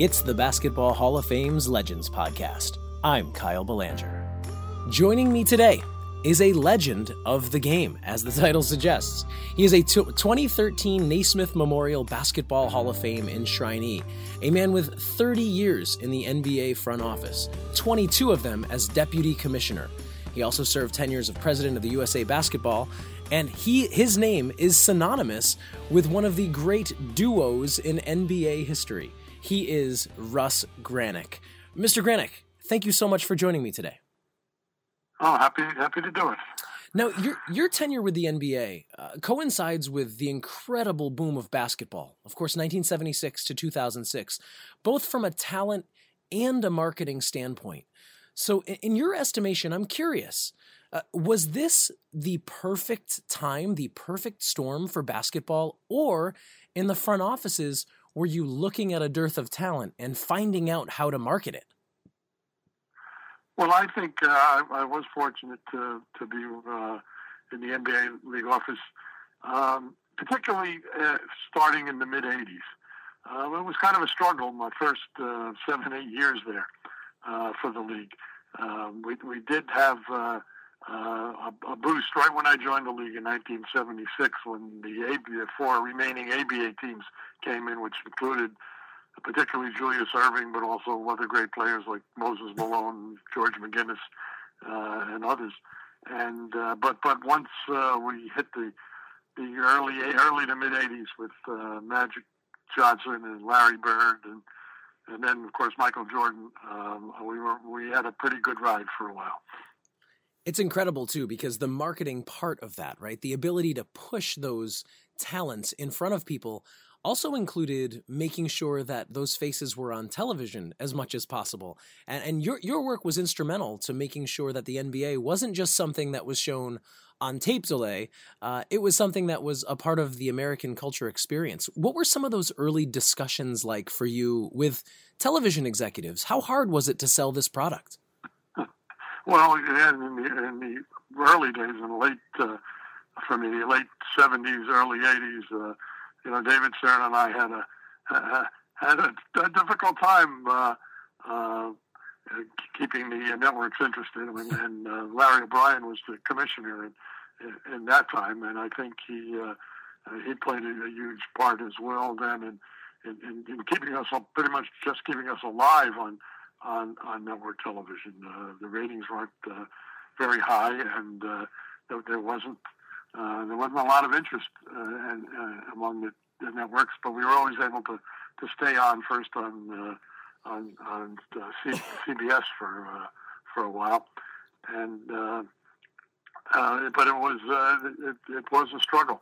It's the Basketball Hall of Fame's Legends podcast. I'm Kyle Belanger. Joining me today is a legend of the game, as the title suggests. He is a t- 2013 Naismith Memorial Basketball Hall of Fame enshrinee, a man with 30 years in the NBA front office, 22 of them as deputy commissioner. He also served 10 years of president of the USA Basketball, and he his name is synonymous with one of the great duos in NBA history. He is Russ Granik. Mr. Granik, thank you so much for joining me today. Oh, happy happy to do it. Now, your your tenure with the NBA uh, coincides with the incredible boom of basketball. Of course, 1976 to 2006, both from a talent and a marketing standpoint. So, in your estimation, I'm curious, uh, was this the perfect time, the perfect storm for basketball, or in the front offices were you looking at a dearth of talent and finding out how to market it? Well, I think uh, I, I, was fortunate to to be uh, in the NBA league office, um, particularly uh, starting in the mid '80s. Uh, it was kind of a struggle my first uh, seven eight years there uh, for the league. Um, we we did have uh, a, a, boost right when I joined the league in 1976 when the, AB, the four remaining ABA teams came in, which included particularly Julius Erving, but also other great players like Moses Malone, George McGinnis, uh, and others. And uh, but but once uh, we hit the the early early to mid 80s with uh, Magic Johnson and Larry Bird and and then of course Michael Jordan, um, we were we had a pretty good ride for a while. It's incredible too because the marketing part of that, right? The ability to push those talents in front of people also included making sure that those faces were on television as much as possible. And, and your your work was instrumental to making sure that the NBA wasn't just something that was shown on tape delay. Uh, it was something that was a part of the American culture experience. What were some of those early discussions like for you with television executives? How hard was it to sell this product? Well, in the, in the early days, in the late, uh, from the late 70s, early 80s, uh, you know, David Stern and I had a, uh, had a, a, difficult time uh, uh, keeping the networks interested. And, and uh, Larry O'Brien was the commissioner in, in, that time, and I think he uh, he played a, a, huge part as well then in, in, in, keeping us pretty much just keeping us alive on on, on network television. Uh, the ratings weren't uh, very high, and uh, there, there, wasn't uh, there wasn't a lot of interest uh, and, uh, among the, the, networks. But we were always able to, to stay on first on on, on C- CBS for for a while, and but it was it, it, was a struggle.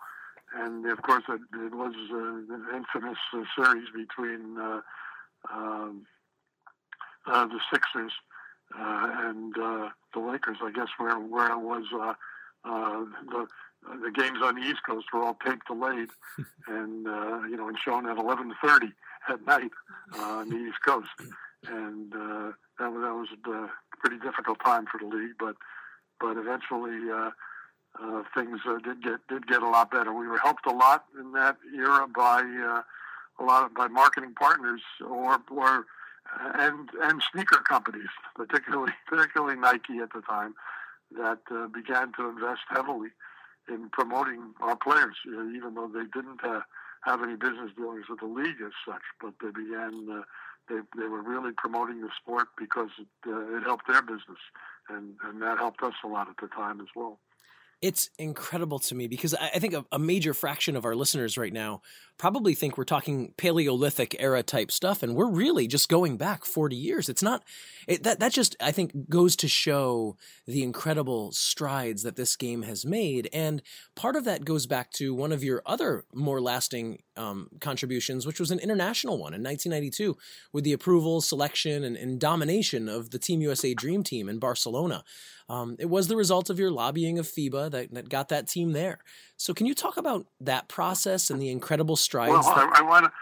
And of course, it, it was an infamous series between um, uh, the Sixers uh, and uh, the Lakers. I guess where where it was uh, uh, the the games on the East Coast were all tape delayed, and uh, you know, and shown at eleven thirty at night uh, on the East Coast, and uh, that was that was a pretty difficult time for the league. But but eventually, uh, uh, things uh, did get did get a lot better. We were helped a lot in that era by uh, a lot of by marketing partners or or and and sneaker companies, particularly particularly Nike at the time, that uh, began to invest heavily in promoting our players, even though they didn't uh, have any business dealings with the league as such. But they began uh, they they were really promoting the sport because it, uh, it helped their business, and and that helped us a lot at the time as well it's incredible to me because I, think a, a, major fraction of our listeners right now probably think we're talking Paleolithic era type stuff, and we're really just going back 40 years. It's not it, that that just I think goes to show the incredible strides that this game has made, and part of that goes back to one of your other more lasting um, contributions, which was an international one in 1992 with the approval, selection, and, and domination of the Team USA Dream Team in Barcelona. Um, it was the result of your lobbying of FIBA that, that got that team there. So, can you talk about that process and the incredible strides? Well, that- I want to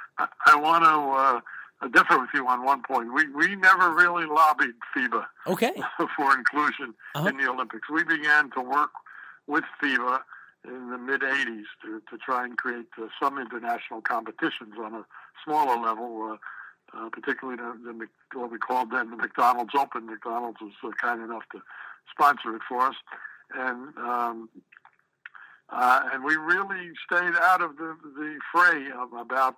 I want to uh, differ with you on one point. We we never really lobbied FIBA okay. for inclusion uh-huh. in the Olympics. We began to work with FIBA in the mid 80s to, to try and create uh, some international competitions on a smaller level. Uh, uh, particularly the, the, what we called then the McDonald's Open. McDonald's was uh, kind enough to sponsor it for us, and um, uh, and we really stayed out of the the fray of, about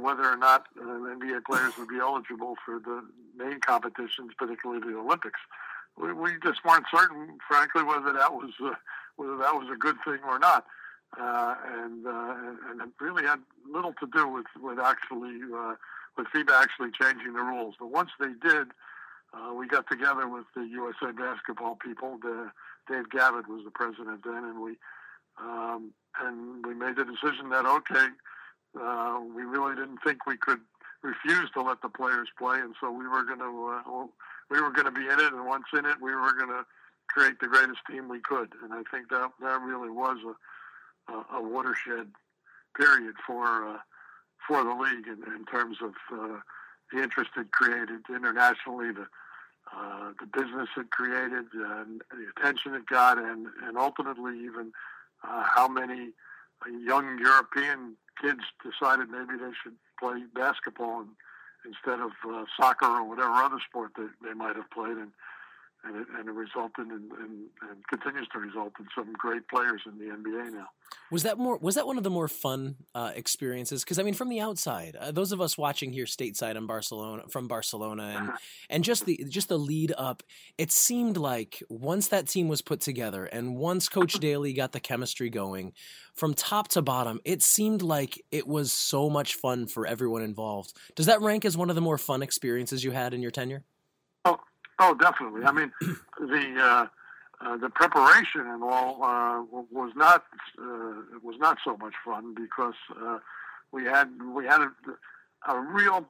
whether or not NBA players would be eligible for the main competitions, particularly the Olympics. We, we just weren't certain, frankly, whether that was whether that was a good thing or not. Uh, and, uh, and it really had little to do with with actually uh, with FIBA actually changing the rules. But once they did, uh, we got together with the USA basketball people. The, Dave Gavitt was the president then, and we um, and we made the decision that okay, uh, we really didn't think we could refuse to let the players play, and so we were going to uh, we were going to be in it, and once in it, we were going to create the greatest team we could. And I think that that really was a a, a watershed period for uh, for the league in, in terms of uh, the interest it created internationally, the uh, the business it created, and the attention it got, and and ultimately even uh, how many young European kids decided maybe they should play basketball and, instead of uh, soccer or whatever other sport that they might have played. And and it, and it resulted in, in, and continues to result in some great players in the NBA now. Was that more? Was that one of the more fun uh, experiences? Because I mean, from the outside, uh, those of us watching here stateside in Barcelona, from Barcelona, and and just the just the lead up, it seemed like once that team was put together, and once Coach Daly got the chemistry going, from top to bottom, it seemed like it was so much fun for everyone involved. Does that rank as one of the more fun experiences you had in your tenure? Oh, definitely. I mean, the uh, uh, the preparation and all uh, was not uh, was not so much fun because uh, we had we had a, a real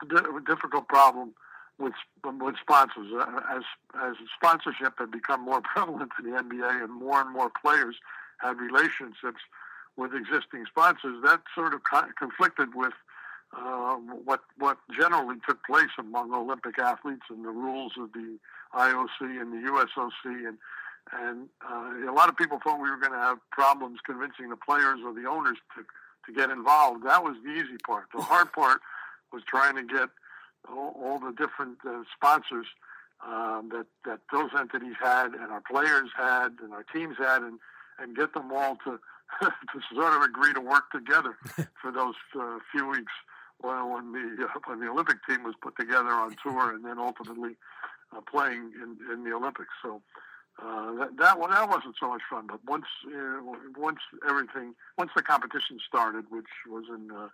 difficult problem with with sponsors uh, as as sponsorship had become more prevalent in the NBA and more and more players had relationships with existing sponsors. That sort of conflicted with uh, what what generally took place among Olympic athletes and the rules of the IOC and the USOC and and uh, a lot of people thought we were going to have problems convincing the players or the owners to to get involved. That was the easy part. The hard part was trying to get all, all the different uh, sponsors um, that that those entities had and our players had and our teams had and and get them all to to sort of agree to work together for those uh, few weeks well, when the uh, when the Olympic team was put together on tour and then ultimately uh, playing in, in the Olympics. So uh, that that one that wasn't so much fun. But once uh, once everything once the competition started, which was in uh,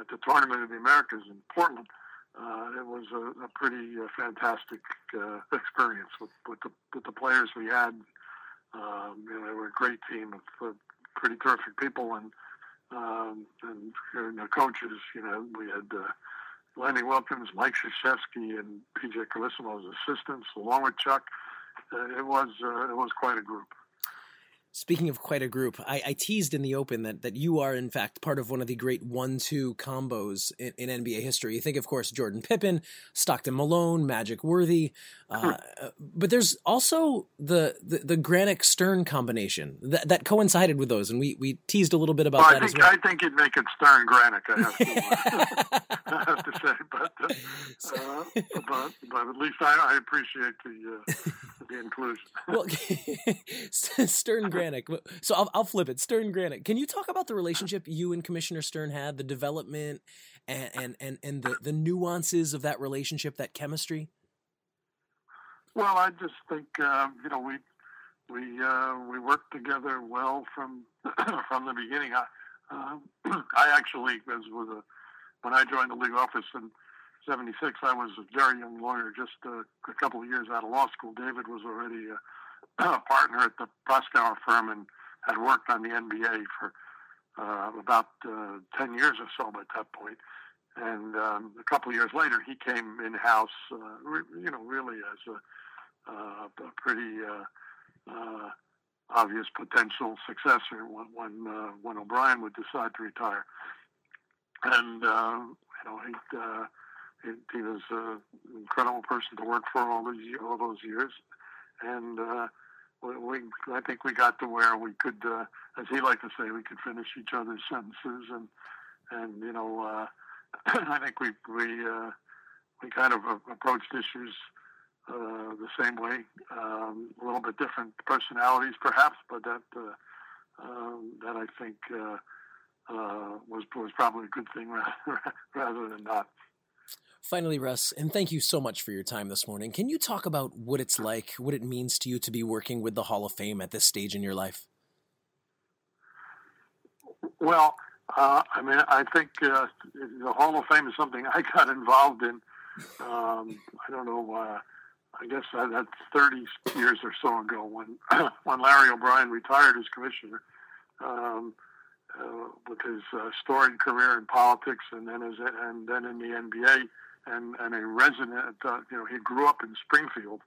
at the Tournament of the Americas in Portland. Uh, it was a, a pretty uh, fantastic uh, experience with, with the with the players we had. Um, you know, they were a great team of uh, pretty terrific people, and um, and you know, coaches, you know, we had uh, Lenny Wilkens, Mike Krzyzewski, and PJ Carlesimo as assistants, along with Chuck. Uh, it was uh, it was quite a group. Speaking of quite a group, I, I, teased in the open that that you are in fact part of one of the great one-two combos in, in NBA history. You think, of course, Jordan Pippen, Stockton Malone, Magic Worthy, uh, uh, but there's also the the, the Granik Stern combination that, that coincided with those, and we, we teased a little bit about well, that I think, as well. I think you'd make it Stern Granik, I have to, I have to say, but, uh, but but at least I, I appreciate the uh, the inclusion. well, Stern Granik. so I'll, I'll flip it. Stern Granik. Can you talk about the relationship you and Commissioner Stern had, the development and and and, and the, the nuances of that relationship, that chemistry? Well, I just think uh, you know we we uh, we worked together well from from the beginning. I uh, I actually was with a when I joined the league office in '76. I was a very young lawyer, just uh, a couple of years out of law school. David was already uh, a partner at the Proskauer firm and had worked on the NBA for uh, about uh, 10 years or so at that point. And um, a couple of years later, he came in house, uh, re- you know, really as a, uh, a pretty uh, uh, obvious potential successor when when, uh, when O'Brien would decide to retire. And uh, you know, he, uh, he, was an incredible person to work for all those all those years, and uh, we, I think we got to where we could, uh, as he liked to say, we could finish each other's sentences and, and you know, uh, I think we we uh, we kind of approached issues uh, the same way. Um, a little bit different personalities, perhaps, but that uh, um, that I think uh, uh, was was probably a good thing rather, rather than not. Finally, Russ, and thank you so much for your time this morning. Can you talk about what it's like, what it means to you to be working with the Hall of Fame at this stage in your life? Well, uh, I mean, I think uh, the Hall of Fame is something I got involved in. Um, I don't know. Uh, I guess that's 30 years or so ago when when Larry O'Brien retired as commissioner. Um, uh, with his uh, storied career in politics and then as and then in the NBA and and a resident. Uh, you know, he grew up in Springfield.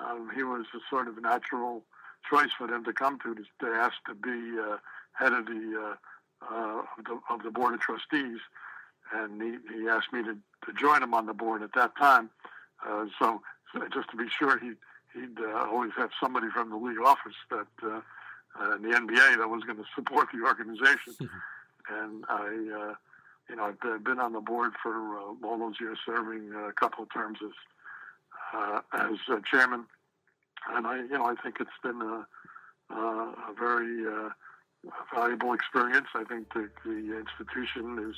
Um, he was a sort of natural choice for them to come to to, to ask to be uh, head of the, uh, uh, of the of the board of trustees, and he, he asked me to, to join him on the board at that time. Uh, so, just to be sure, he he'd uh, always have somebody from the league office that uh, uh, in the NBA that was going to support the organization, and I. Uh, you know, I've been on the board for uh, all those years, serving a couple of terms as uh, as uh, chairman, and I, you know, I think it's been a, a very uh, valuable experience. I think the, the institution is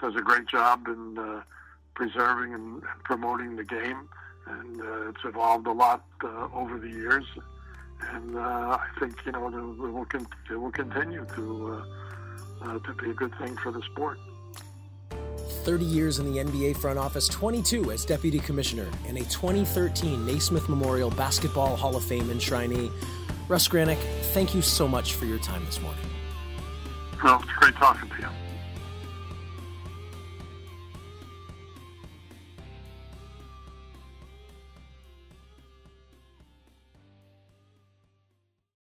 does a great job in uh, preserving and promoting the game, and uh, it's evolved a lot over the years. And I think you know it will, con- it will continue to to be a good thing for the sport. 30 years in the NBA front office, 22 as deputy commissioner, and a 2013 Naismith Memorial Basketball Hall of Fame enshrinee. Russ Granik, thank you so much for your time this morning. Well, it's great talking to you.